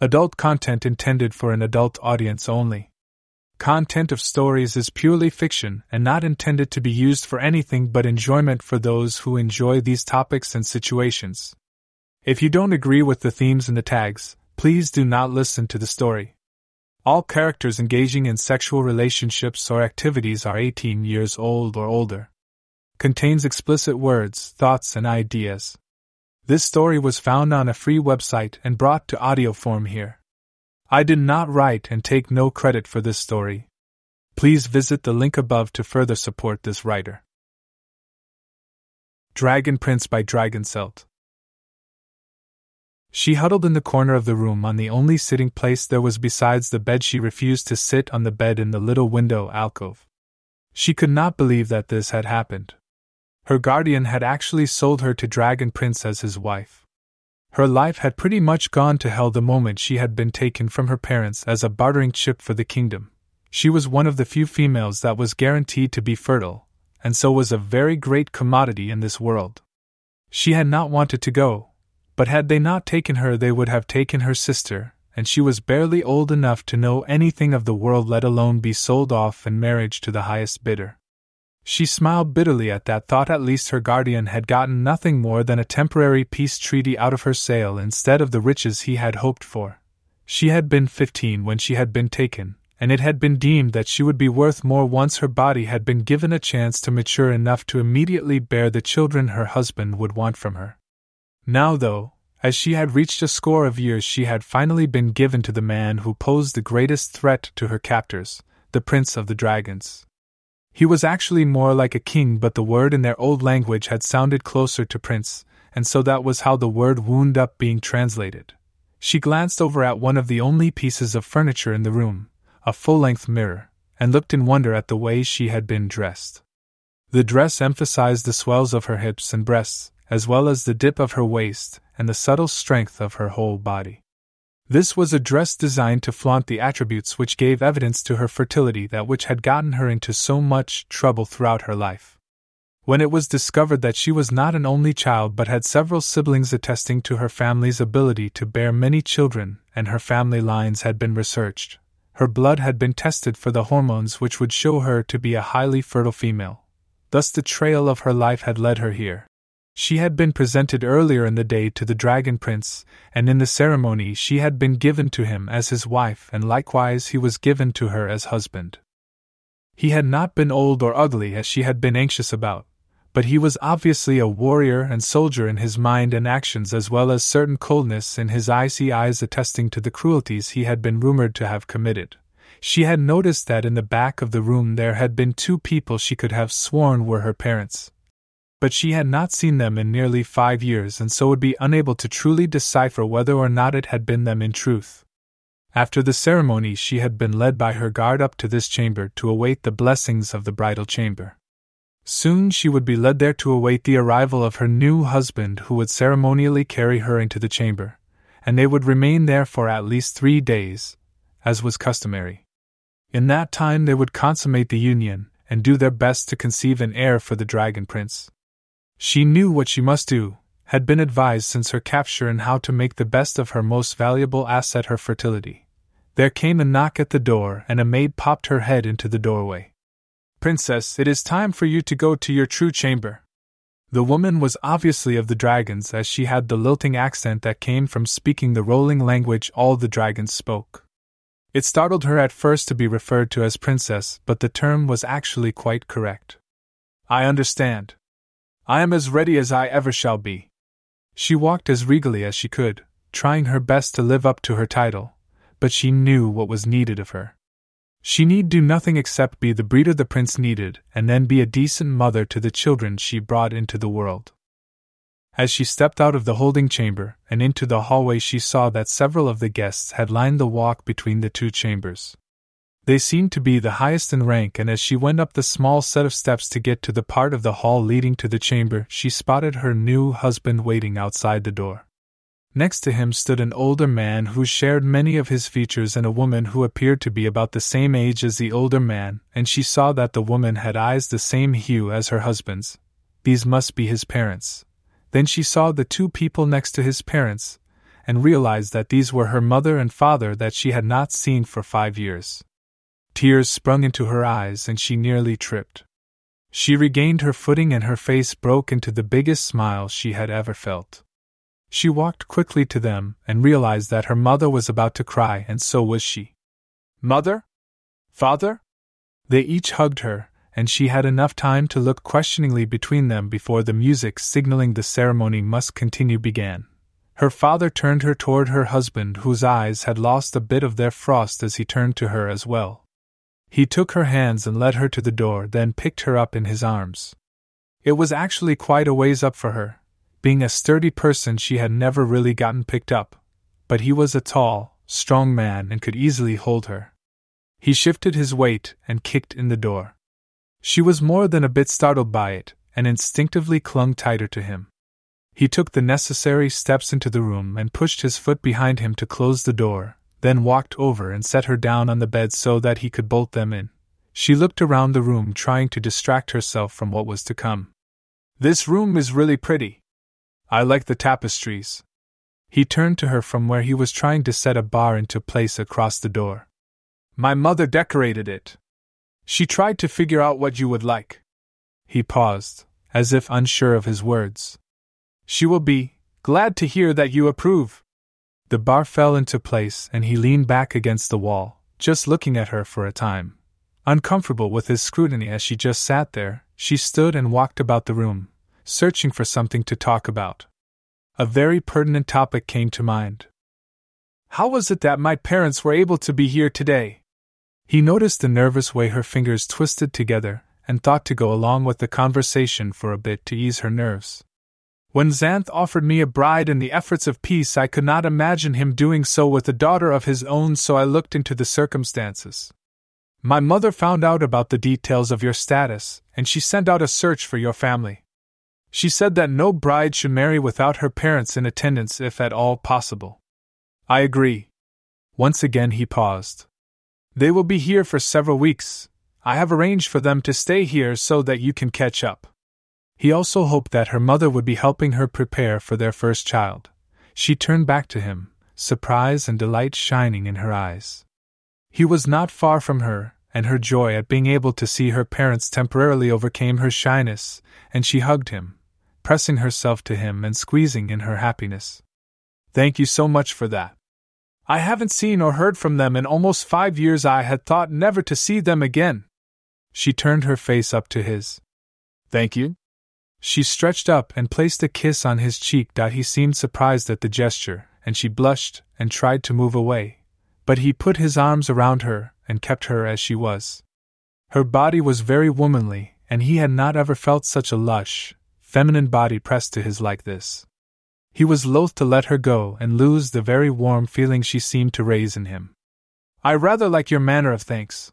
Adult content intended for an adult audience only. Content of stories is purely fiction and not intended to be used for anything but enjoyment for those who enjoy these topics and situations. If you don't agree with the themes and the tags, please do not listen to the story. All characters engaging in sexual relationships or activities are 18 years old or older. Contains explicit words, thoughts, and ideas. This story was found on a free website and brought to audio form here. I did not write and take no credit for this story. Please visit the link above to further support this writer. Dragon Prince by dragoncelt. She huddled in the corner of the room on the only sitting place there was besides the bed. She refused to sit on the bed in the little window alcove. She could not believe that this had happened. Her guardian had actually sold her to Dragon Prince as his wife. Her life had pretty much gone to hell the moment she had been taken from her parents as a bartering chip for the kingdom. She was one of the few females that was guaranteed to be fertile, and so was a very great commodity in this world. She had not wanted to go, but had they not taken her, they would have taken her sister, and she was barely old enough to know anything of the world, let alone be sold off in marriage to the highest bidder. She smiled bitterly at that thought at least her guardian had gotten nothing more than a temporary peace treaty out of her sale instead of the riches he had hoped for. She had been fifteen when she had been taken, and it had been deemed that she would be worth more once her body had been given a chance to mature enough to immediately bear the children her husband would want from her. Now, though, as she had reached a score of years, she had finally been given to the man who posed the greatest threat to her captors, the Prince of the Dragons. He was actually more like a king, but the word in their old language had sounded closer to prince, and so that was how the word wound up being translated. She glanced over at one of the only pieces of furniture in the room, a full length mirror, and looked in wonder at the way she had been dressed. The dress emphasized the swells of her hips and breasts, as well as the dip of her waist and the subtle strength of her whole body. This was a dress designed to flaunt the attributes which gave evidence to her fertility that which had gotten her into so much trouble throughout her life. When it was discovered that she was not an only child but had several siblings attesting to her family's ability to bear many children, and her family lines had been researched, her blood had been tested for the hormones which would show her to be a highly fertile female. Thus, the trail of her life had led her here. She had been presented earlier in the day to the Dragon Prince, and in the ceremony she had been given to him as his wife, and likewise he was given to her as husband. He had not been old or ugly as she had been anxious about, but he was obviously a warrior and soldier in his mind and actions, as well as certain coldness in his icy eyes attesting to the cruelties he had been rumored to have committed. She had noticed that in the back of the room there had been two people she could have sworn were her parents, but she had not seen them in nearly five years and so would be unable to truly decipher whether or not it had been them in truth. After the ceremony, she had been led by her guard up to this chamber to await the blessings of the bridal chamber. Soon she would be led there to await the arrival of her new husband, who would ceremonially carry her into the chamber, and they would remain there for at least three days, as was customary. In that time, they would consummate the union and do their best to conceive an heir for the Dragon Prince. She knew what she must do, had been advised since her capture and how to make the best of her most valuable asset her fertility. There came a knock at the door, and a maid popped her head into the doorway. Princess, it is time for you to go to your true chamber. The woman was obviously of the dragons, as she had the lilting accent that came from speaking the rolling language all the dragons spoke. It startled her at first to be referred to as princess, but the term was actually quite correct. I understand, I am as ready as I ever shall be. She walked as regally as she could, trying her best to live up to her title, but she knew what was needed of her. She need do nothing except be the breeder the prince needed, and then be a decent mother to the children she brought into the world. As she stepped out of the holding chamber and into the hallway, she saw that several of the guests had lined the walk between the two chambers. They seemed to be the highest in rank, and as she went up the small set of steps to get to the part of the hall leading to the chamber, she spotted her new husband waiting outside the door. Next to him stood an older man who shared many of his features and a woman who appeared to be about the same age as the older man, and she saw that the woman had eyes the same hue as her husband's. These must be his parents. Then she saw the two people next to his parents, and realized that these were her mother and father that she had not seen for five years. Tears sprung into her eyes and she nearly tripped. She regained her footing and her face broke into the biggest smile she had ever felt. She walked quickly to them and realized that her mother was about to cry, and so was she. Mother? Father? They each hugged her, and she had enough time to look questioningly between them before the music signaling the ceremony must continue began. Her father turned her toward her husband, whose eyes had lost a bit of their frost as he turned to her as well. He took her hands and led her to the door, then picked her up in his arms. It was actually quite a ways up for her. Being a sturdy person, she had never really gotten picked up. But he was a tall, strong man and could easily hold her. He shifted his weight and kicked in the door. She was more than a bit startled by it, and instinctively clung tighter to him. He took the necessary steps into the room and pushed his foot behind him to close the door, then walked over and set her down on the bed so that he could bolt them in. She looked around the room trying to distract herself from what was to come. This room is really pretty. I like the tapestries. He turned to her from where he was trying to set a bar into place across the door. My mother decorated it. She tried to figure out what you would like. He paused, as if unsure of his words. She will be glad to hear that you approve. The bar fell into place and he leaned back against the wall, just looking at her for a time. Uncomfortable with his scrutiny as she just sat there, she stood and walked about the room, searching for something to talk about. A very pertinent topic came to mind. How was it that my parents were able to be here today? He noticed the nervous way her fingers twisted together and thought to go along with the conversation for a bit to ease her nerves. When Xanth offered me a bride in the efforts of peace, I could not imagine him doing so with a daughter of his own, so I looked into the circumstances. My mother found out about the details of your status, and she sent out a search for your family. She said that no bride should marry without her parents in attendance if at all possible. I agree. Once again he paused. They will be here for several weeks. I have arranged for them to stay here so that you can catch up. He also hoped that her mother would be helping her prepare for their first child. She turned back to him, surprise and delight shining in her eyes. He was not far from her, and her joy at being able to see her parents temporarily overcame her shyness, and she hugged him, pressing herself to him and squeezing in her happiness. Thank you so much for that. I haven't seen or heard from them in almost five years. I had thought never to see them again. She turned her face up to his. Thank you. She stretched up and placed a kiss on his cheek. He seemed surprised at the gesture, and she blushed and tried to move away. But he put his arms around her and kept her as she was. Her body was very womanly, and he had not ever felt such a lush, feminine body pressed to his like this. He was loath to let her go and lose the very warm feeling she seemed to raise in him. I rather like your manner of thanks.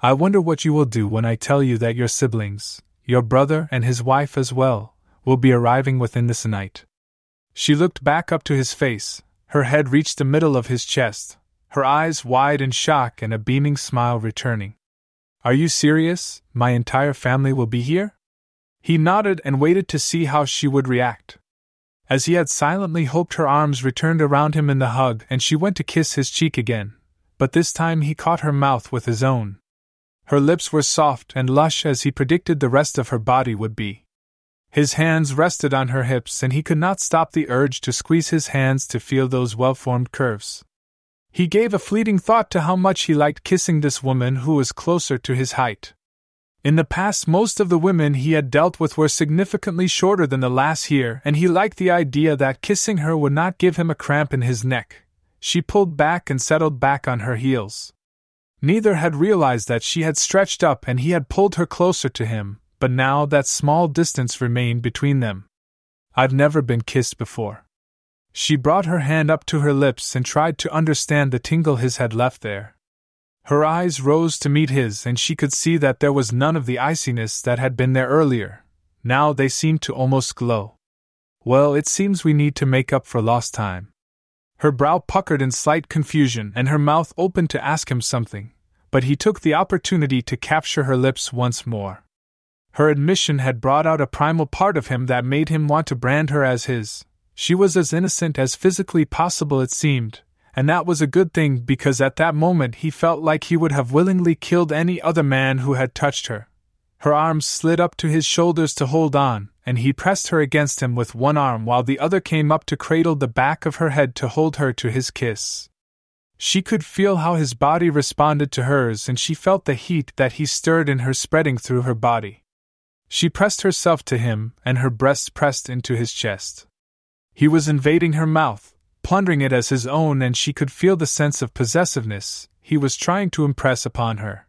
I wonder what you will do when I tell you that your siblings, your brother and his wife as well, will be arriving within this night. She looked back up to his face, her head reached the middle of his chest, her eyes wide in shock and a beaming smile returning. Are you serious? My entire family will be here? He nodded and waited to see how she would react. As he had silently hoped, her arms returned around him in the hug, and she went to kiss his cheek again. But this time he caught her mouth with his own. Her lips were soft and lush as he predicted the rest of her body would be. His hands rested on her hips, and he could not stop the urge to squeeze his hands to feel those well formed curves. He gave a fleeting thought to how much he liked kissing this woman who was closer to his height. In the past, most of the women he had dealt with were significantly shorter than the lass here, and he liked the idea that kissing her would not give him a cramp in his neck. She pulled back and settled back on her heels. Neither had realized that she had stretched up and he had pulled her closer to him, but now that small distance remained between them. I've never been kissed before. She brought her hand up to her lips and tried to understand the tingle his had left there. Her eyes rose to meet his, and she could see that there was none of the iciness that had been there earlier. Now they seemed to almost glow. Well, it seems we need to make up for lost time. Her brow puckered in slight confusion, and her mouth opened to ask him something, but he took the opportunity to capture her lips once more. Her admission had brought out a primal part of him that made him want to brand her as his. She was as innocent as physically possible, it seemed, and that was a good thing because at that moment he felt like he would have willingly killed any other man who had touched her. Her arms slid up to his shoulders to hold on, and he pressed her against him with one arm while the other came up to cradle the back of her head to hold her to his kiss. She could feel how his body responded to hers, and she felt the heat that he stirred in her spreading through her body. She pressed herself to him, and her breasts pressed into his chest. He was invading her mouth, plundering it as his own, and she could feel the sense of possessiveness he was trying to impress upon her.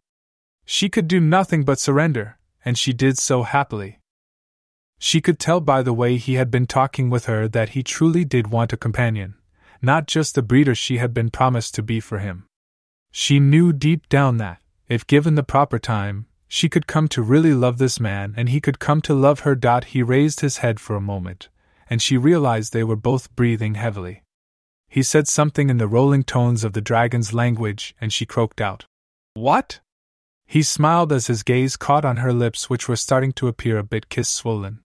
She could do nothing but surrender, and she did so happily. She could tell by the way he had been talking with her that he truly did want a companion, not just the breeder she had been promised to be for him. She knew deep down that, if given the proper time, she could come to really love this man and he could come to love her. He raised his head for a moment, and she realized they were both breathing heavily. He said something in the rolling tones of the dragon's language, and she croaked out, What? He smiled as his gaze caught on her lips, which were starting to appear a bit kiss swollen.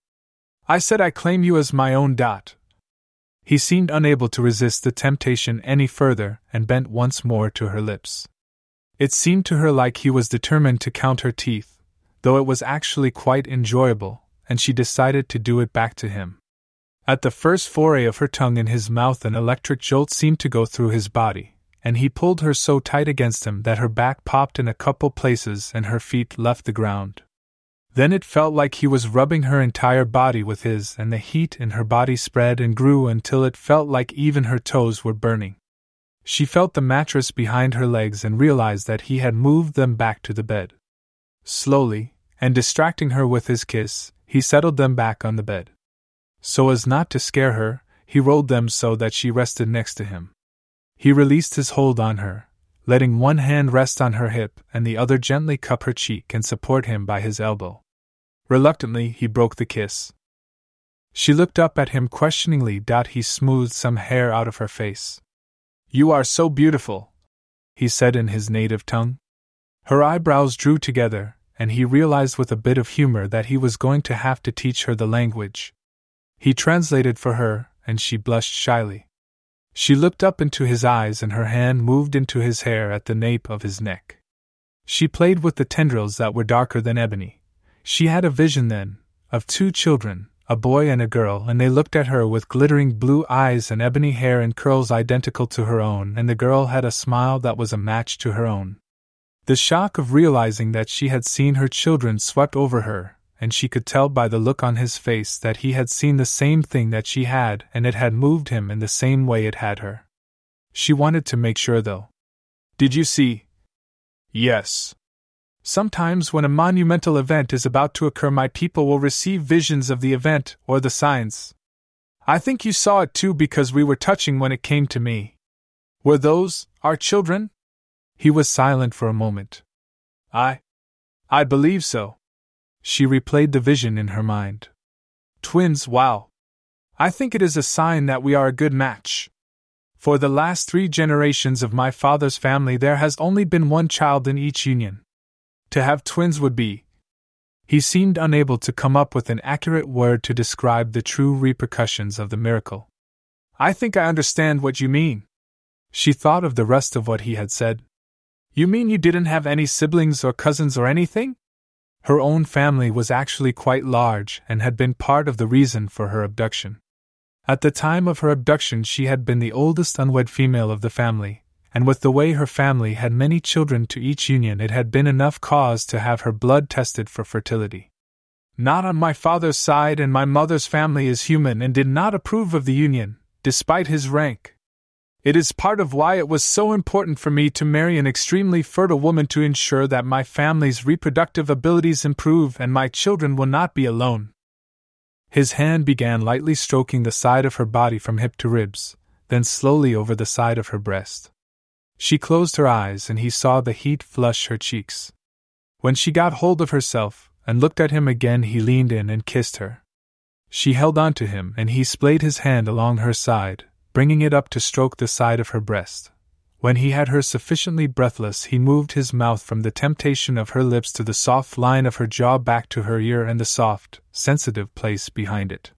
I said I claim you as my own dot. He seemed unable to resist the temptation any further and bent once more to her lips. It seemed to her like he was determined to count her teeth, though it was actually quite enjoyable, and she decided to do it back to him. At the first foray of her tongue in his mouth, an electric jolt seemed to go through his body, and he pulled her so tight against him that her back popped in a couple places and her feet left the ground. Then it felt like he was rubbing her entire body with his, and the heat in her body spread and grew until it felt like even her toes were burning. She felt the mattress behind her legs and realized that he had moved them back to the bed. Slowly, and distracting her with his kiss, he settled them back on the bed. So as not to scare her, he rolled them so that she rested next to him. He released his hold on her, letting one hand rest on her hip and the other gently cup her cheek and support him by his elbow. Reluctantly, he broke the kiss. She looked up at him questioningly. He smoothed some hair out of her face. You are so beautiful, he said in his native tongue. Her eyebrows drew together, and he realized with a bit of humor that he was going to have to teach her the language. He translated for her, and she blushed shyly. She looked up into his eyes, and her hand moved into his hair at the nape of his neck. She played with the tendrils that were darker than ebony, she had a vision then, of two children, a boy and a girl, and they looked at her with glittering blue eyes and ebony hair and curls identical to her own, and the girl had a smile that was a match to her own. The shock of realizing that she had seen her children swept over her, and she could tell by the look on his face that he had seen the same thing that she had, and it had moved him in the same way it had her. She wanted to make sure, though. Did you see? Yes, Sometimes, when a monumental event is about to occur, my people will receive visions of the event or the signs. I think you saw it too because we were touching when it came to me. Were those our children? He was silent for a moment. I. I believe so. She replayed the vision in her mind. Twins, wow. I think it is a sign that we are a good match. For the last three generations of my father's family, there has only been one child in each union. To have twins would be. He seemed unable to come up with an accurate word to describe the true repercussions of the miracle. I think I understand what you mean. She thought of the rest of what he had said. You mean you didn't have any siblings or cousins or anything? Her own family was actually quite large and had been part of the reason for her abduction. At the time of her abduction, she had been the oldest unwed female of the family, and with the way her family had many children to each union, it had been enough cause to have her blood tested for fertility. Not on my father's side, and my mother's family is human and did not approve of the union, despite his rank. It is part of why it was so important for me to marry an extremely fertile woman to ensure that my family's reproductive abilities improve and my children will not be alone. His hand began lightly stroking the side of her body from hip to ribs, then slowly over the side of her breast. She closed her eyes and he saw the heat flush her cheeks. When she got hold of herself and looked at him again, he leaned in and kissed her. She held on to him and he splayed his hand along her side, bringing it up to stroke the side of her breast. When he had her sufficiently breathless, he moved his mouth from the temptation of her lips to the soft line of her jaw back to her ear and the soft, sensitive place behind it.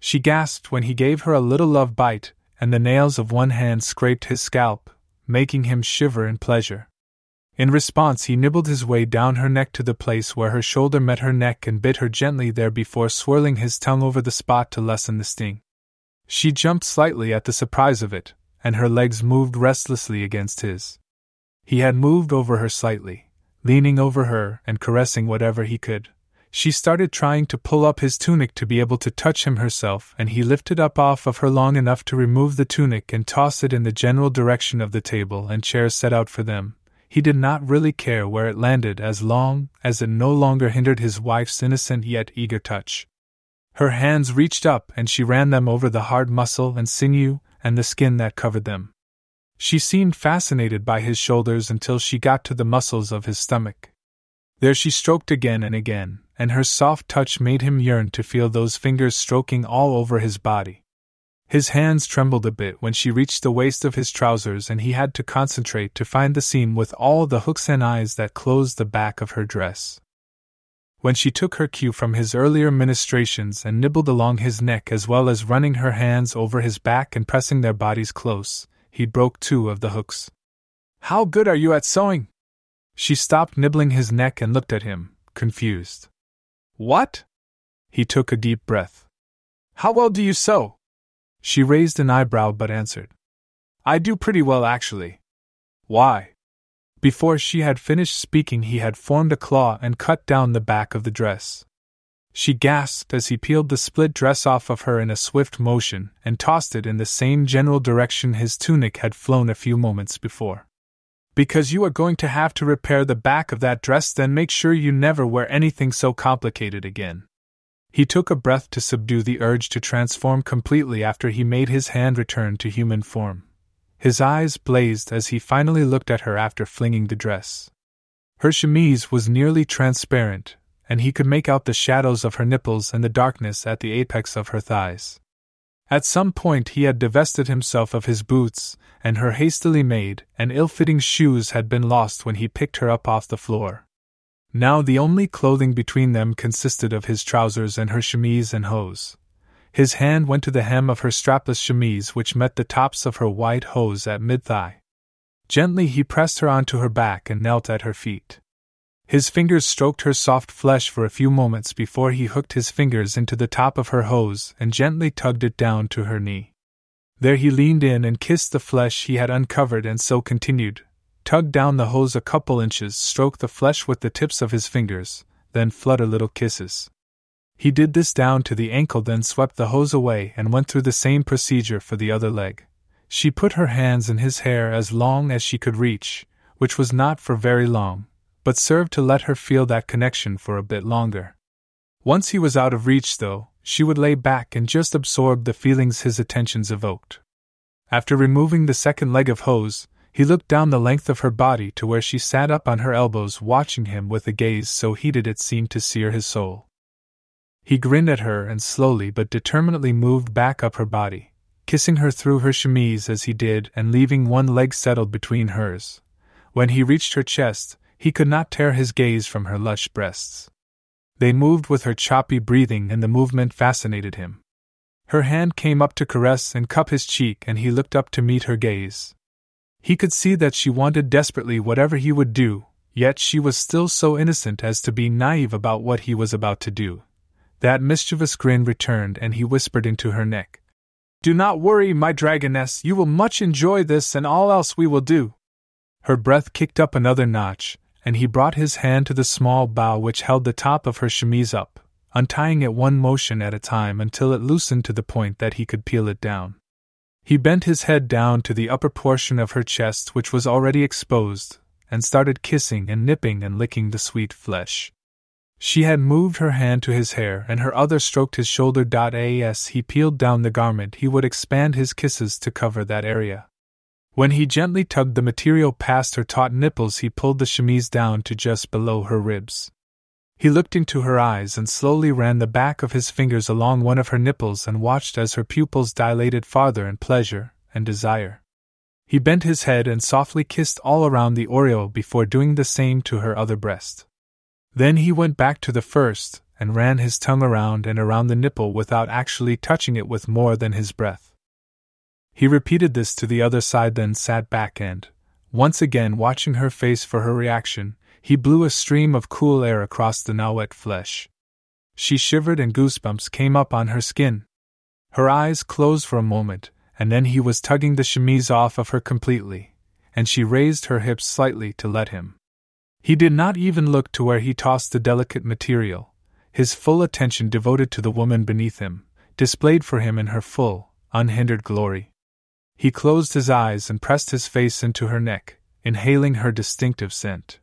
She gasped when he gave her a little love bite, and the nails of one hand scraped his scalp, making him shiver in pleasure. In response, he nibbled his way down her neck to the place where her shoulder met her neck and bit her gently there before swirling his tongue over the spot to lessen the sting. She jumped slightly at the surprise of it, and her legs moved restlessly against his. He had moved over her slightly, leaning over her and caressing whatever he could. She started trying to pull up his tunic to be able to touch him herself, and he lifted up off of her long enough to remove the tunic and toss it in the general direction of the table and chairs set out for them, he did not really care where it landed as long as it no longer hindered his wife's innocent yet eager touch. Her hands reached up and she ran them over the hard muscle and sinew and the skin that covered them. She seemed fascinated by his shoulders until she got to the muscles of his stomach. There she stroked again and again, and her soft touch made him yearn to feel those fingers stroking all over his body. His hands trembled a bit when she reached the waist of his trousers, and he had to concentrate to find the seam with all the hooks and eyes that closed the back of her dress. When she took her cue from his earlier ministrations and nibbled along his neck as well as running her hands over his back and pressing their bodies close, he broke two of the hooks. How good are you at sewing? She stopped nibbling his neck and looked at him, confused. What? He took a deep breath. How well do you sew? She raised an eyebrow but answered. I do pretty well, actually. Why? Before she had finished speaking, he had formed a claw and cut down the back of the dress. She gasped as he peeled the split dress off of her in a swift motion and tossed it in the same general direction his tunic had flown a few moments before. Because you are going to have to repair the back of that dress, then make sure you never wear anything so complicated again. He took a breath to subdue the urge to transform completely after he made his hand return to human form. His eyes blazed as he finally looked at her after flinging the dress. Her chemise was nearly transparent, and he could make out the shadows of her nipples and the darkness at the apex of her thighs. At some point, he had divested himself of his boots, and her hastily made and ill fitting shoes had been lost when he picked her up off the floor. Now the only clothing between them consisted of his trousers and her chemise and hose. His hand went to the hem of her strapless chemise, which met the tops of her white hose at mid thigh. Gently he pressed her onto her back and knelt at her feet. His fingers stroked her soft flesh for a few moments before he hooked his fingers into the top of her hose and gently tugged it down to her knee. There he leaned in and kissed the flesh he had uncovered and so continued, tugged down the hose a couple inches, stroked the flesh with the tips of his fingers, then flutter little kisses. He did this down to the ankle, then swept the hose away and went through the same procedure for the other leg. She put her hands in his hair as long as she could reach, which was not for very long, but served to let her feel that connection for a bit longer. Once he was out of reach, though, she would lay back and just absorb the feelings his attentions evoked. After removing the second leg of hose, he looked down the length of her body to where she sat up on her elbows, watching him with a gaze so heated it seemed to sear his soul. He grinned at her and slowly but determinedly moved back up her body, kissing her through her chemise as he did and leaving one leg settled between hers. When he reached her chest, he could not tear his gaze from her lush breasts. They moved with her choppy breathing, and the movement fascinated him. Her hand came up to caress and cup his cheek, and he looked up to meet her gaze. He could see that she wanted desperately whatever he would do, yet she was still so innocent as to be naive about what he was about to do. That mischievous grin returned, and he whispered into her neck. Do not worry, my dragoness, you will much enjoy this and all else we will do. Her breath kicked up another notch, and he brought his hand to the small bow which held the top of her chemise up, untying it one motion at a time until it loosened to the point that he could peel it down. He bent his head down to the upper portion of her chest, which was already exposed, and started kissing and nipping and licking the sweet flesh. She had moved her hand to his hair, and her other stroked his shoulder. As he peeled down the garment, he would expand his kisses to cover that area. When he gently tugged the material past her taut nipples, he pulled the chemise down to just below her ribs. He looked into her eyes and slowly ran the back of his fingers along one of her nipples and watched as her pupils dilated farther in pleasure and desire. He bent his head and softly kissed all around the aureole before doing the same to her other breast. Then he went back to the first, and ran his tongue around and around the nipple without actually touching it with more than his breath. He repeated this to the other side, then sat back and, once again watching her face for her reaction, he blew a stream of cool air across the now wet flesh. She shivered and goosebumps came up on her skin. Her eyes closed for a moment, and then he was tugging the chemise off of her completely, and she raised her hips slightly to let him. He did not even look to where he tossed the delicate material, his full attention devoted to the woman beneath him, displayed for him in her full, unhindered glory. He closed his eyes and pressed his face into her neck, inhaling her distinctive scent.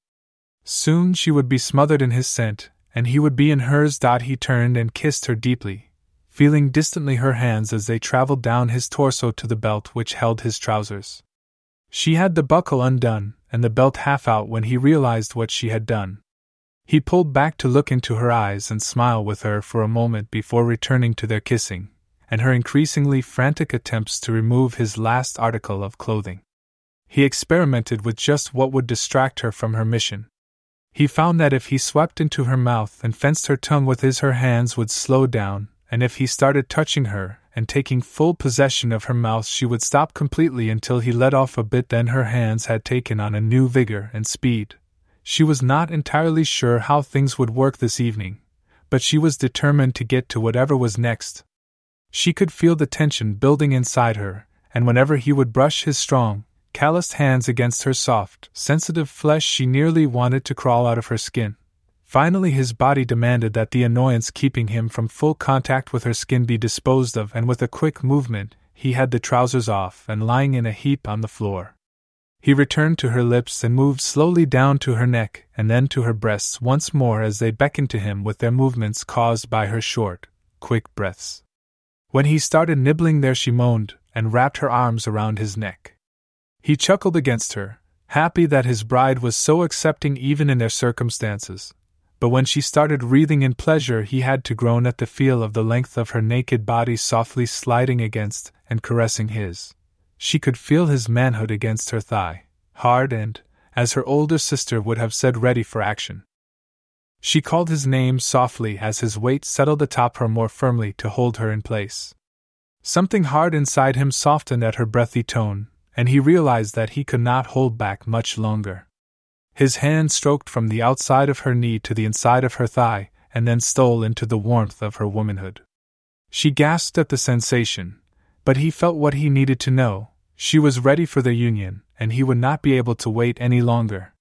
Soon she would be smothered in his scent, and he would be in hers. He turned and kissed her deeply, feeling distantly her hands as they traveled down his torso to the belt which held his trousers. She had the buckle undone and the belt half out when he realized what she had done. He pulled back to look into her eyes and smile with her for a moment before returning to their kissing and her increasingly frantic attempts to remove his last article of clothing. He experimented with just what would distract her from her mission. He found that if he swept into her mouth and fenced her tongue with his, her hands would slow down, and if he started touching her and taking full possession of her mouth, she would stop completely until he let off a bit, then her hands had taken on a new vigor and speed. She was not entirely sure how things would work this evening, but she was determined to get to whatever was next, she could feel the tension building inside her, and whenever he would brush his strong, calloused hands against her soft, sensitive flesh, she nearly wanted to crawl out of her skin. Finally, his body demanded that the annoyance keeping him from full contact with her skin be disposed of, and with a quick movement, he had the trousers off and lying in a heap on the floor. He returned to her lips and moved slowly down to her neck and then to her breasts once more as they beckoned to him with their movements caused by her short, quick breaths. When he started nibbling there, she moaned and wrapped her arms around his neck. He chuckled against her, happy that his bride was so accepting even in their circumstances. But when she started wreathing in pleasure, he had to groan at the feel of the length of her naked body softly sliding against and caressing his. She could feel his manhood against her thigh, hard and, as her older sister would have said, ready for action. She called his name softly as his weight settled atop her more firmly to hold her in place. Something hard inside him softened at her breathy tone, and he realized that he could not hold back much longer. His hand stroked from the outside of her knee to the inside of her thigh, and then stole into the warmth of her womanhood. She gasped at the sensation, but he felt what he needed to know. She was ready for their union, and he would not be able to wait any longer.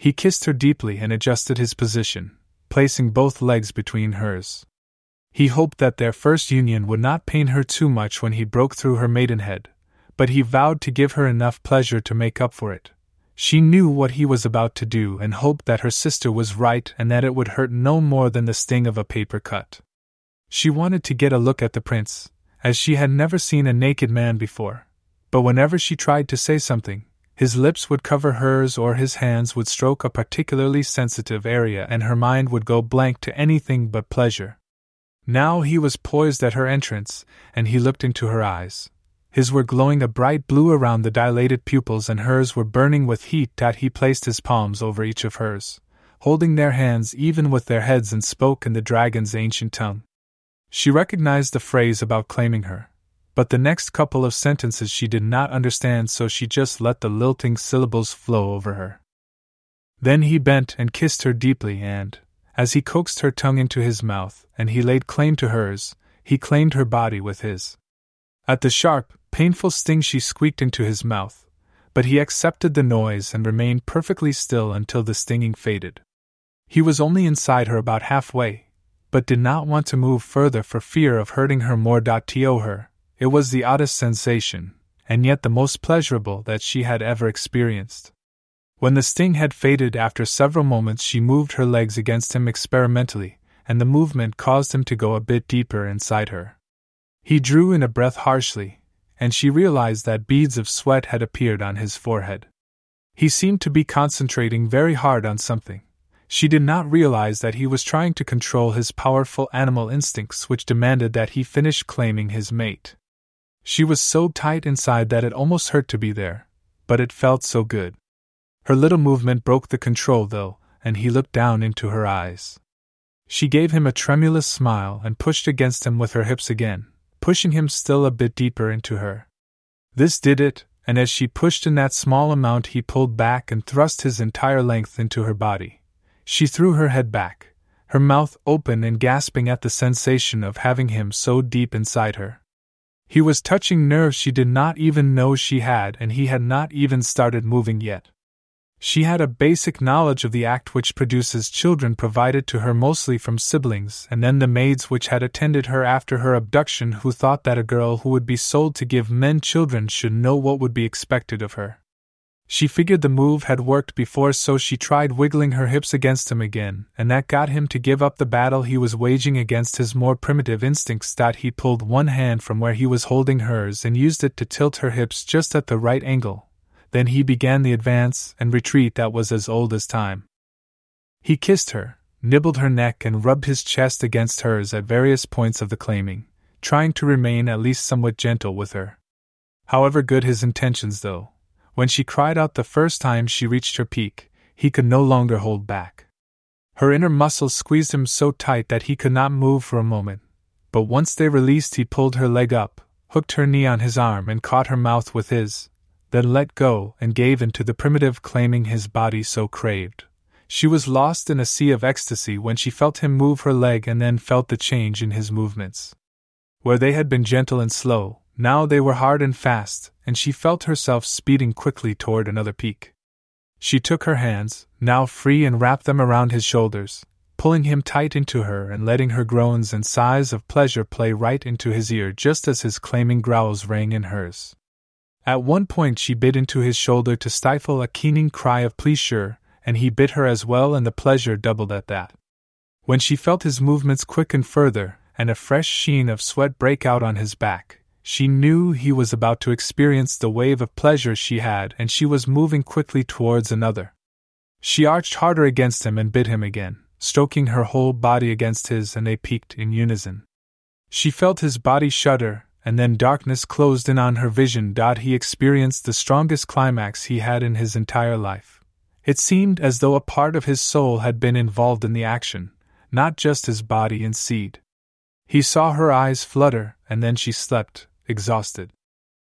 He kissed her deeply and adjusted his position, placing both legs between hers. He hoped that their first union would not pain her too much when he broke through her maidenhead, but he vowed to give her enough pleasure to make up for it. She knew what he was about to do and hoped that her sister was right and that it would hurt no more than the sting of a paper cut. She wanted to get a look at the prince, as she had never seen a naked man before. But whenever she tried to say something, his lips would cover hers or his hands would stroke a particularly sensitive area and her mind would go blank to anything but pleasure. Now he was poised at her entrance, and he looked into her eyes. His were glowing a bright blue around the dilated pupils, and hers were burning with heat. That he placed his palms over each of hers, holding their hands even with their heads, and spoke in the dragon's ancient tongue. She recognized the phrase about claiming her, but the next couple of sentences she did not understand, so she just let the lilting syllables flow over her. Then he bent and kissed her deeply, and, as he coaxed her tongue into his mouth and he laid claim to hers, he claimed her body with his. At the sharp, painful sting, she squeaked into his mouth, but he accepted the noise and remained perfectly still until the stinging faded. He was only inside her about halfway, but did not want to move further for fear of hurting her more. To her, it was the oddest sensation, and yet the most pleasurable that she had ever experienced. When the sting had faded after several moments, she moved her legs against him experimentally, and the movement caused him to go a bit deeper inside her. He drew in a breath harshly, and she realized that beads of sweat had appeared on his forehead. He seemed to be concentrating very hard on something. She did not realize that he was trying to control his powerful animal instincts, which demanded that he finish claiming his mate. She was so tight inside that it almost hurt to be there, but it felt so good. Her little movement broke the control, though, and he looked down into her eyes. She gave him a tremulous smile and pushed against him with her hips again, pushing him still a bit deeper into her. This did it, and as she pushed in that small amount, he pulled back and thrust his entire length into her body. She threw her head back, her mouth open and gasping at the sensation of having him so deep inside her. He was touching nerves she did not even know she had, and he had not even started moving yet. She had a basic knowledge of the act which produces children provided to her mostly from siblings, and then the maids which had attended her after her abduction who thought that a girl who would be sold to give men children should know what would be expected of her. She figured the move had worked before, so she tried wiggling her hips against him again, and that got him to give up the battle he was waging against his more primitive instincts. That He pulled one hand from where he was holding hers and used it to tilt her hips just at the right angle, then he began the advance and retreat that was as old as time. He kissed her, nibbled her neck, and rubbed his chest against hers at various points of the claiming, trying to remain at least somewhat gentle with her. However good his intentions, though, when she cried out the first time she reached her peak, he could no longer hold back. Her inner muscles squeezed him so tight that he could not move for a moment, but once they released, he pulled her leg up, hooked her knee on his arm, and caught her mouth with his, then let go and gave in to the primitive claiming his body so craved. She was lost in a sea of ecstasy when she felt him move her leg and then felt the change in his movements. Where they had been gentle and slow, now they were hard and fast, and she felt herself speeding quickly toward another peak. She took her hands, now free, and wrapped them around his shoulders, pulling him tight into her and letting her groans and sighs of pleasure play right into his ear just as his claiming growls rang in hers. At one point, she bit into his shoulder to stifle a keening cry of pleasure, and he bit her as well, and the pleasure doubled at that. When she felt his movements quicken further, and a fresh sheen of sweat break out on his back, she knew he was about to experience the wave of pleasure she had, and she was moving quickly towards another. She arched harder against him and bit him again, stroking her whole body against his, and they peaked in unison. She felt his body shudder, and then darkness closed in on her vision. He experienced the strongest climax he had in his entire life. It seemed as though a part of his soul had been involved in the action, not just his body and seed. He saw her eyes flutter, and then she slept, exhausted.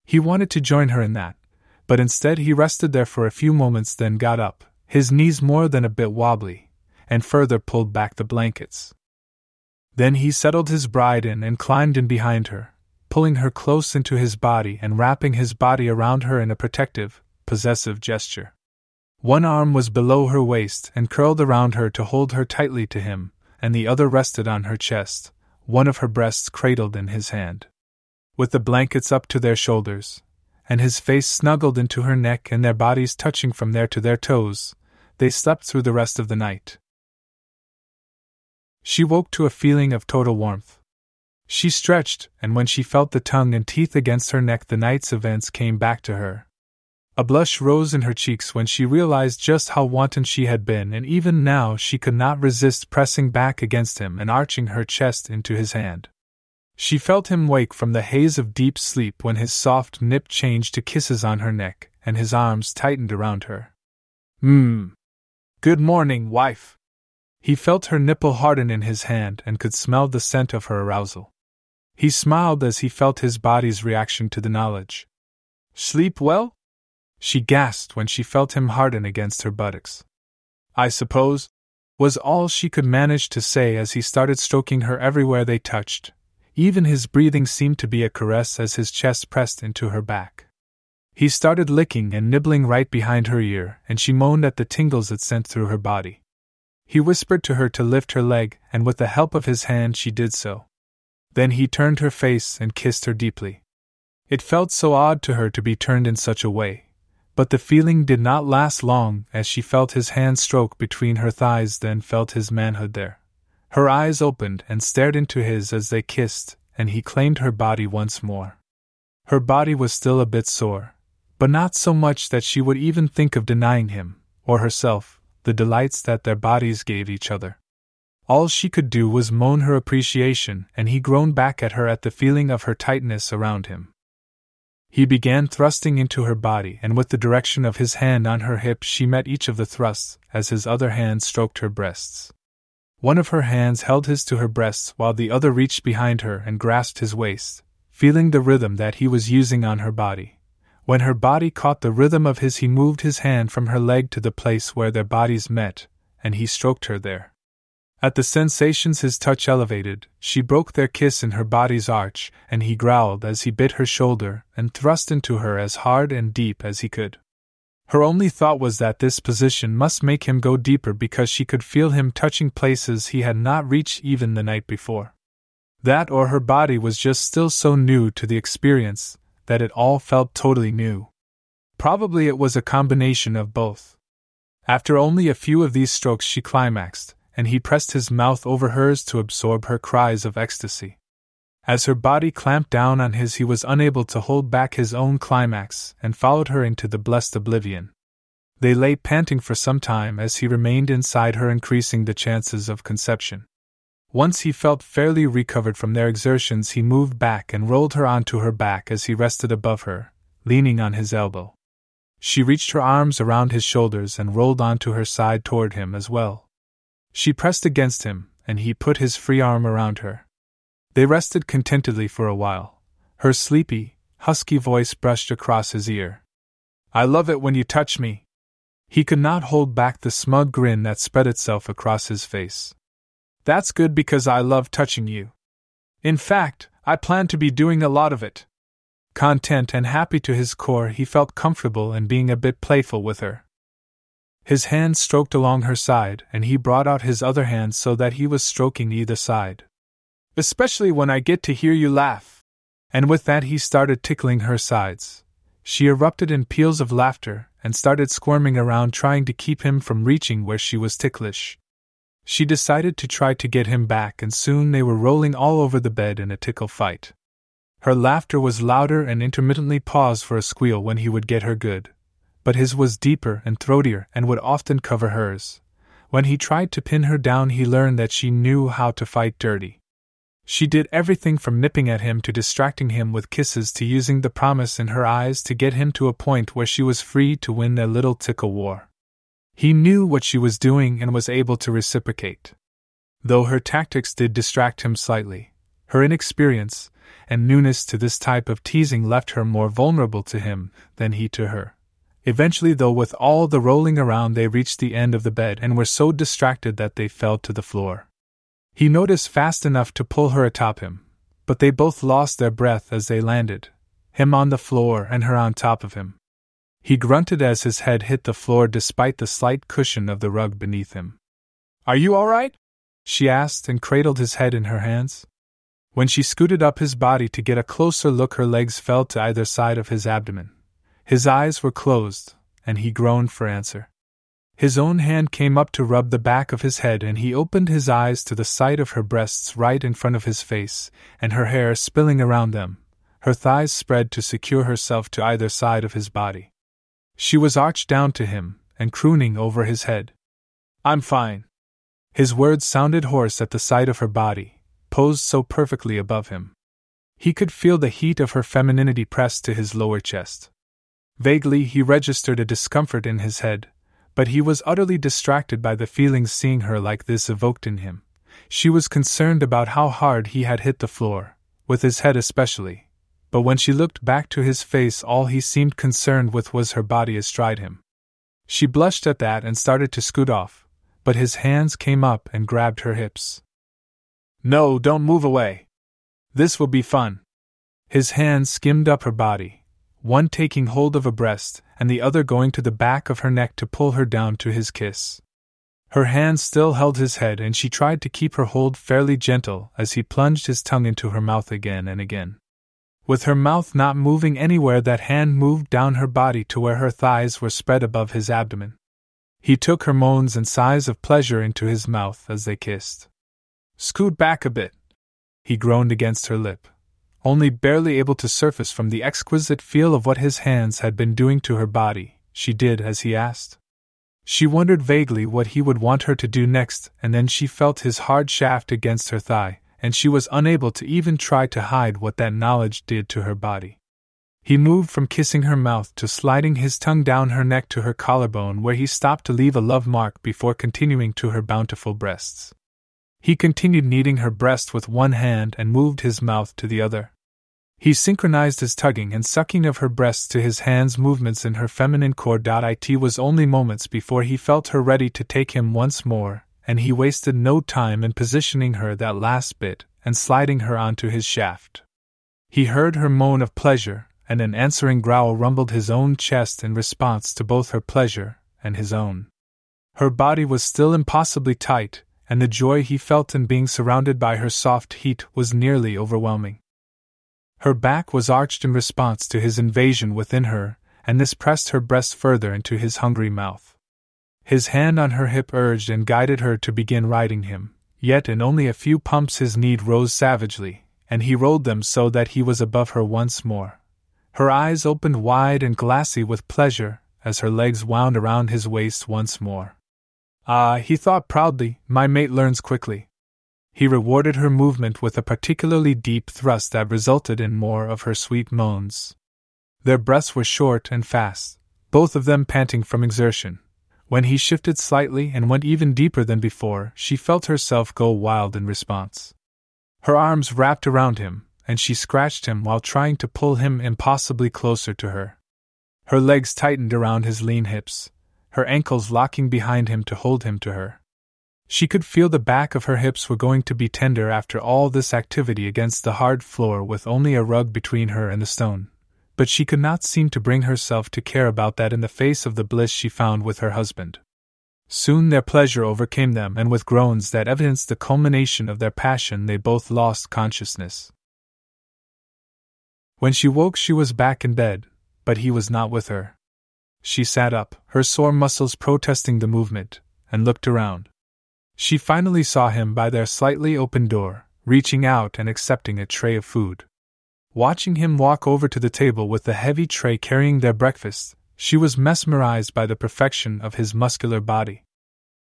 He wanted to join her in that, but instead he rested there for a few moments, then got up, his knees more than a bit wobbly, and further pulled back the blankets. Then he settled his bride in and climbed in behind her, pulling her close into his body and wrapping his body around her in a protective, possessive gesture. One arm was below her waist and curled around her to hold her tightly to him, and the other rested on her chest, one of her breasts cradled in his hand. With the blankets up to their shoulders, and his face snuggled into her neck and their bodies touching from there to their toes, they slept through the rest of the night. She woke to a feeling of total warmth. She stretched, and when she felt the tongue and teeth against her neck, the night's events came back to her. A blush rose in her cheeks when she realized just how wanton she had been, and even now she could not resist pressing back against him and arching her chest into his hand. She felt him wake from the haze of deep sleep when his soft nip changed to kisses on her neck, and his arms tightened around her. Mmm. Good morning, wife. He felt her nipple harden in his hand and could smell the scent of her arousal. He smiled as he felt his body's reaction to the knowledge. Sleep well? She gasped when she felt him harden against her buttocks. I suppose, was all she could manage to say as he started stroking her everywhere they touched. Even his breathing seemed to be a caress as his chest pressed into her back. He started licking and nibbling right behind her ear, and she moaned at the tingles it sent through her body. He whispered to her to lift her leg, and with the help of his hand she did so. Then he turned her face and kissed her deeply. It felt so odd to her to be turned in such a way, but the feeling did not last long as she felt his hand stroke between her thighs, then felt his manhood there. Her eyes opened and stared into his as they kissed, and he claimed her body once more. Her body was still a bit sore, but not so much that she would even think of denying him, or herself, the delights that their bodies gave each other. All she could do was moan her appreciation, and he groaned back at her at the feeling of her tightness around him. He began thrusting into her body, and with the direction of his hand on her hip, she met each of the thrusts as his other hand stroked her breasts. One of her hands held his to her breasts while the other reached behind her and grasped his waist, feeling the rhythm that he was using on her body. When her body caught the rhythm of his, he moved his hand from her leg to the place where their bodies met, and he stroked her there. At the sensations his touch elevated, she broke their kiss in her body's arch, and he growled as he bit her shoulder and thrust into her as hard and deep as he could. Her only thought was that this position must make him go deeper because she could feel him touching places he had not reached even the night before. That or her body was just still so new to the experience that it all felt totally new. Probably it was a combination of both. After only a few of these strokes, she climaxed, and he pressed his mouth over hers to absorb her cries of ecstasy. As her body clamped down on his, he was unable to hold back his own climax and followed her into the blessed oblivion. They lay panting for some time as he remained inside her, increasing the chances of conception. Once he felt fairly recovered from their exertions, he moved back and rolled her onto her back as he rested above her, leaning on his elbow. She reached her arms around his shoulders and rolled onto her side toward him as well. She pressed against him, and he put his free arm around her. They rested contentedly for a while. Her sleepy, husky voice brushed across his ear. I love it when you touch me. He could not hold back the smug grin that spread itself across his face. That's good because I love touching you. In fact, I plan to be doing a lot of it. Content and happy to his core, he felt comfortable in being a bit playful with her. His hand stroked along her side, and he brought out his other hand so that he was stroking either side especially when I get to hear you laugh. And with that, he started tickling her sides. She erupted in peals of laughter and started squirming around trying to keep him from reaching where she was ticklish. She decided to try to get him back, and soon they were rolling all over the bed in a tickle fight. Her laughter was louder and intermittently paused for a squeal when he would get her good, but his was deeper and throatier and would often cover hers. When he tried to pin her down, he learned that she knew how to fight dirty. She did everything from nipping at him to distracting him with kisses to using the promise in her eyes to get him to a point where she was free to win their little tickle war. He knew what she was doing and was able to reciprocate. Though her tactics did distract him slightly, her inexperience and newness to this type of teasing left her more vulnerable to him than he to her. Eventually, though, with all the rolling around, they reached the end of the bed and were so distracted that they fell to the floor. He noticed fast enough to pull her atop him, but they both lost their breath as they landed, him on the floor and her on top of him. He grunted as his head hit the floor despite the slight cushion of the rug beneath him. Are you all right? she asked and cradled his head in her hands. When she scooted up his body to get a closer look, her legs fell to either side of his abdomen. His eyes were closed, and he groaned for answer. His own hand came up to rub the back of his head, and he opened his eyes to the sight of her breasts right in front of his face, and her hair spilling around them, her thighs spread to secure herself to either side of his body. She was arched down to him, and crooning over his head. I'm fine. His words sounded hoarse at the sight of her body, posed so perfectly above him. He could feel the heat of her femininity pressed to his lower chest. Vaguely, he registered a discomfort in his head, but he was utterly distracted by the feelings seeing her like this evoked in him. She was concerned about how hard he had hit the floor, with his head especially. But when she looked back to his face, all he seemed concerned with was her body astride him. She blushed at that and started to scoot off, but his hands came up and grabbed her hips. No, don't move away. This will be fun. His hands skimmed up her body, one taking hold of a breast, and the other going to the back of her neck to pull her down to his kiss. Her hand still held his head, and she tried to keep her hold fairly gentle as he plunged his tongue into her mouth again and again. With her mouth not moving anywhere, that hand moved down her body to where her thighs were spread above his abdomen. He took her moans and sighs of pleasure into his mouth as they kissed. Scoot back a bit, he groaned against her lip only barely able to surface from the exquisite feel of what his hands had been doing to her body, she did as he asked. She wondered vaguely what he would want her to do next, and then she felt his hard shaft against her thigh, and she was unable to even try to hide what that knowledge did to her body. He moved from kissing her mouth to sliding his tongue down her neck to her collarbone, where he stopped to leave a love mark before continuing to her bountiful breasts. He continued kneading her breast with one hand and moved his mouth to the other. He synchronized his tugging and sucking of her breasts to his hands' movements in her feminine core. It was only moments before he felt her ready to take him once more, and he wasted no time in positioning her that last bit and sliding her onto his shaft. He heard her moan of pleasure, and an answering growl rumbled his own chest in response to both her pleasure and his own. Her body was still impossibly tight, and the joy he felt in being surrounded by her soft heat was nearly overwhelming. Her back was arched in response to his invasion within her, and this pressed her breast further into his hungry mouth. His hand on her hip urged and guided her to begin riding him, yet in only a few pumps his need rose savagely, and he rolled them so that he was above her once more. Her eyes opened wide and glassy with pleasure as her legs wound around his waist once more. Ah, he thought proudly, my mate learns quickly. He rewarded her movement with a particularly deep thrust that resulted in more of her sweet moans. Their breaths were short and fast, both of them panting from exertion. When he shifted slightly and went even deeper than before, she felt herself go wild in response. Her arms wrapped around him, and she scratched him while trying to pull him impossibly closer to her. Her legs tightened around his lean hips, her ankles locking behind him to hold him to her. She could feel the back of her hips were going to be tender after all this activity against the hard floor with only a rug between her and the stone. But she could not seem to bring herself to care about that in the face of the bliss she found with her husband. Soon their pleasure overcame them, and with groans that evidenced the culmination of their passion, they both lost consciousness. When she woke, she was back in bed, but he was not with her. She sat up, her sore muscles protesting the movement, and looked around. She finally saw him by their slightly open door, reaching out and accepting a tray of food. Watching him walk over to the table with the heavy tray carrying their breakfast, she was mesmerized by the perfection of his muscular body.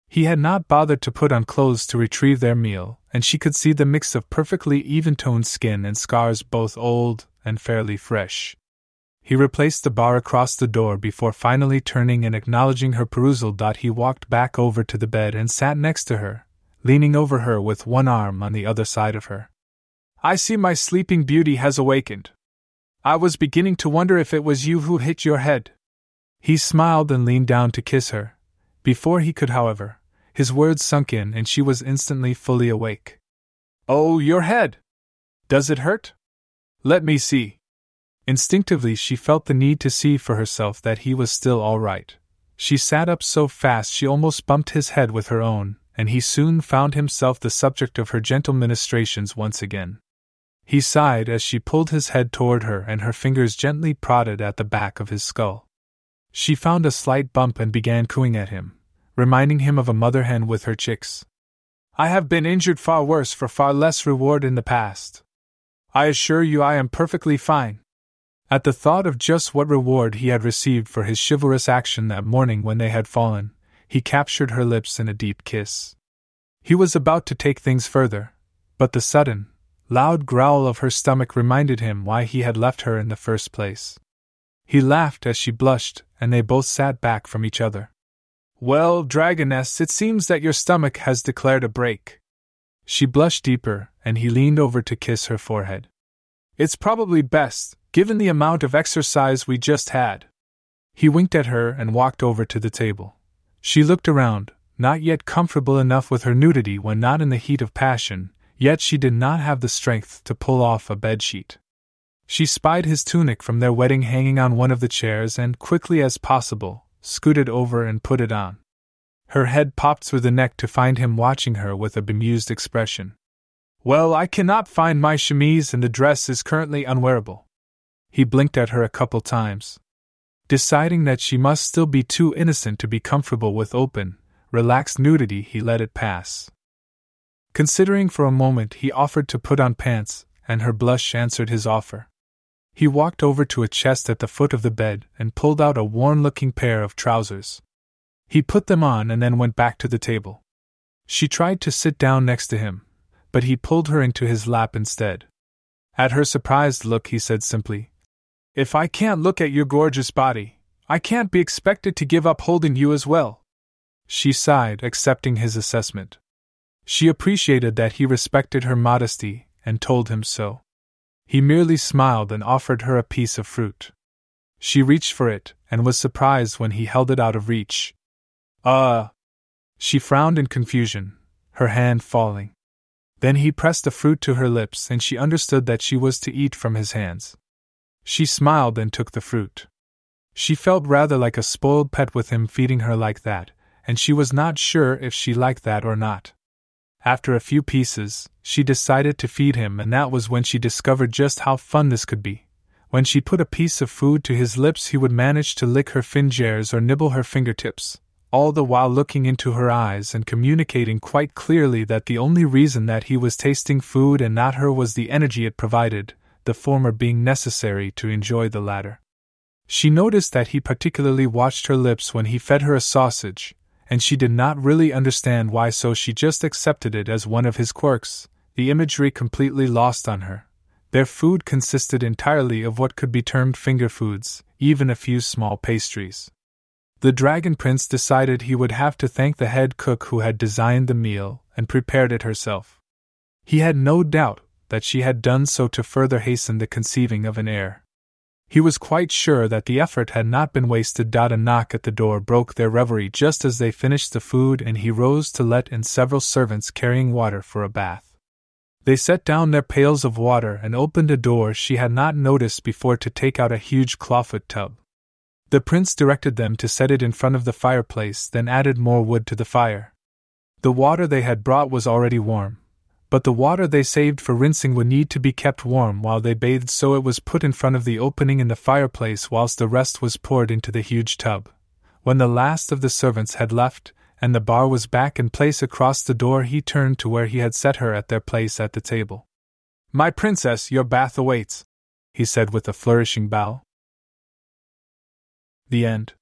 He had not bothered to put on clothes to retrieve their meal, and she could see the mix of perfectly even toned skin and scars both old and fairly fresh. He replaced the bar across the door before finally turning and acknowledging her perusal. He walked back over to the bed and sat next to her, leaning over her with one arm on the other side of her. I see my sleeping beauty has awakened. I was beginning to wonder if it was you who hit your head. He smiled and leaned down to kiss her. Before he could, however, his words sunk in and she was instantly fully awake. Oh, your head! Does it hurt? Let me see. Instinctively, she felt the need to see for herself that he was still all right. She sat up so fast she almost bumped his head with her own, and he soon found himself the subject of her gentle ministrations once again. He sighed as she pulled his head toward her and her fingers gently prodded at the back of his skull. She found a slight bump and began cooing at him, reminding him of a mother hen with her chicks. I have been injured far worse for far less reward in the past. I assure you I am perfectly fine. At the thought of just what reward he had received for his chivalrous action that morning when they had fallen, he captured her lips in a deep kiss. He was about to take things further, but the sudden, loud growl of her stomach reminded him why he had left her in the first place. He laughed as she blushed, and they both sat back from each other. Well, Dragoness, it seems that your stomach has declared a break. She blushed deeper, and he leaned over to kiss her forehead. It's probably best, given the amount of exercise we just had. He winked at her and walked over to the table. She looked around, not yet comfortable enough with her nudity when not in the heat of passion, yet she did not have the strength to pull off a bed sheet. She spied his tunic from their wedding hanging on one of the chairs and, quickly as possible, scooted over and put it on. Her head popped through the neck to find him watching her with a bemused expression. Well, I cannot find my chemise and the dress is currently unwearable. He blinked at her a couple times. Deciding that she must still be too innocent to be comfortable with open, relaxed nudity, he let it pass. Considering for a moment, he offered to put on pants, and her blush answered his offer. He walked over to a chest at the foot of the bed and pulled out a worn looking pair of trousers. He put them on and then went back to the table. She tried to sit down next to him, but he pulled her into his lap instead. At her surprised look, he said simply, if I can't look at your gorgeous body, I can't be expected to give up holding you as well. She sighed, accepting his assessment. She appreciated that he respected her modesty and told him so. He merely smiled and offered her a piece of fruit. She reached for it and was surprised when he held it out of reach. Ah! Uh, she frowned in confusion, her hand falling. Then he pressed the fruit to her lips and she understood that she was to eat from his hands. She smiled and took the fruit. She felt rather like a spoiled pet with him feeding her like that, and she was not sure if she liked that or not. After a few pieces, she decided to feed him, and that was when she discovered just how fun this could be. When she put a piece of food to his lips, he would manage to lick her fingers or nibble her fingertips, all the while looking into her eyes and communicating quite clearly that the only reason that he was tasting food and not her was the energy it provided, the former being necessary to enjoy the latter. She noticed that he particularly watched her lips when he fed her a sausage, and she did not really understand why, so she just accepted it as one of his quirks, the imagery completely lost on her. Their food consisted entirely of what could be termed finger foods, even a few small pastries. The Dragon Prince decided he would have to thank the head cook who had designed the meal and prepared it herself. He had no doubt that she had done so to further hasten the conceiving of an heir. He was quite sure that the effort had not been wasted. A knock at the door broke their reverie just as they finished the food, and he rose to let in several servants carrying water for a bath. They set down their pails of water and opened a door she had not noticed before to take out a huge clawfoot tub. The prince directed them to set it in front of the fireplace, then added more wood to the fire. The water they had brought was already warm, but the water they saved for rinsing would need to be kept warm while they bathed, so it was put in front of the opening in the fireplace whilst the rest was poured into the huge tub. When the last of the servants had left, and the bar was back in place across the door, he turned to where he had set her at their place at the table. My princess, your bath awaits, he said with a flourishing bow. The end.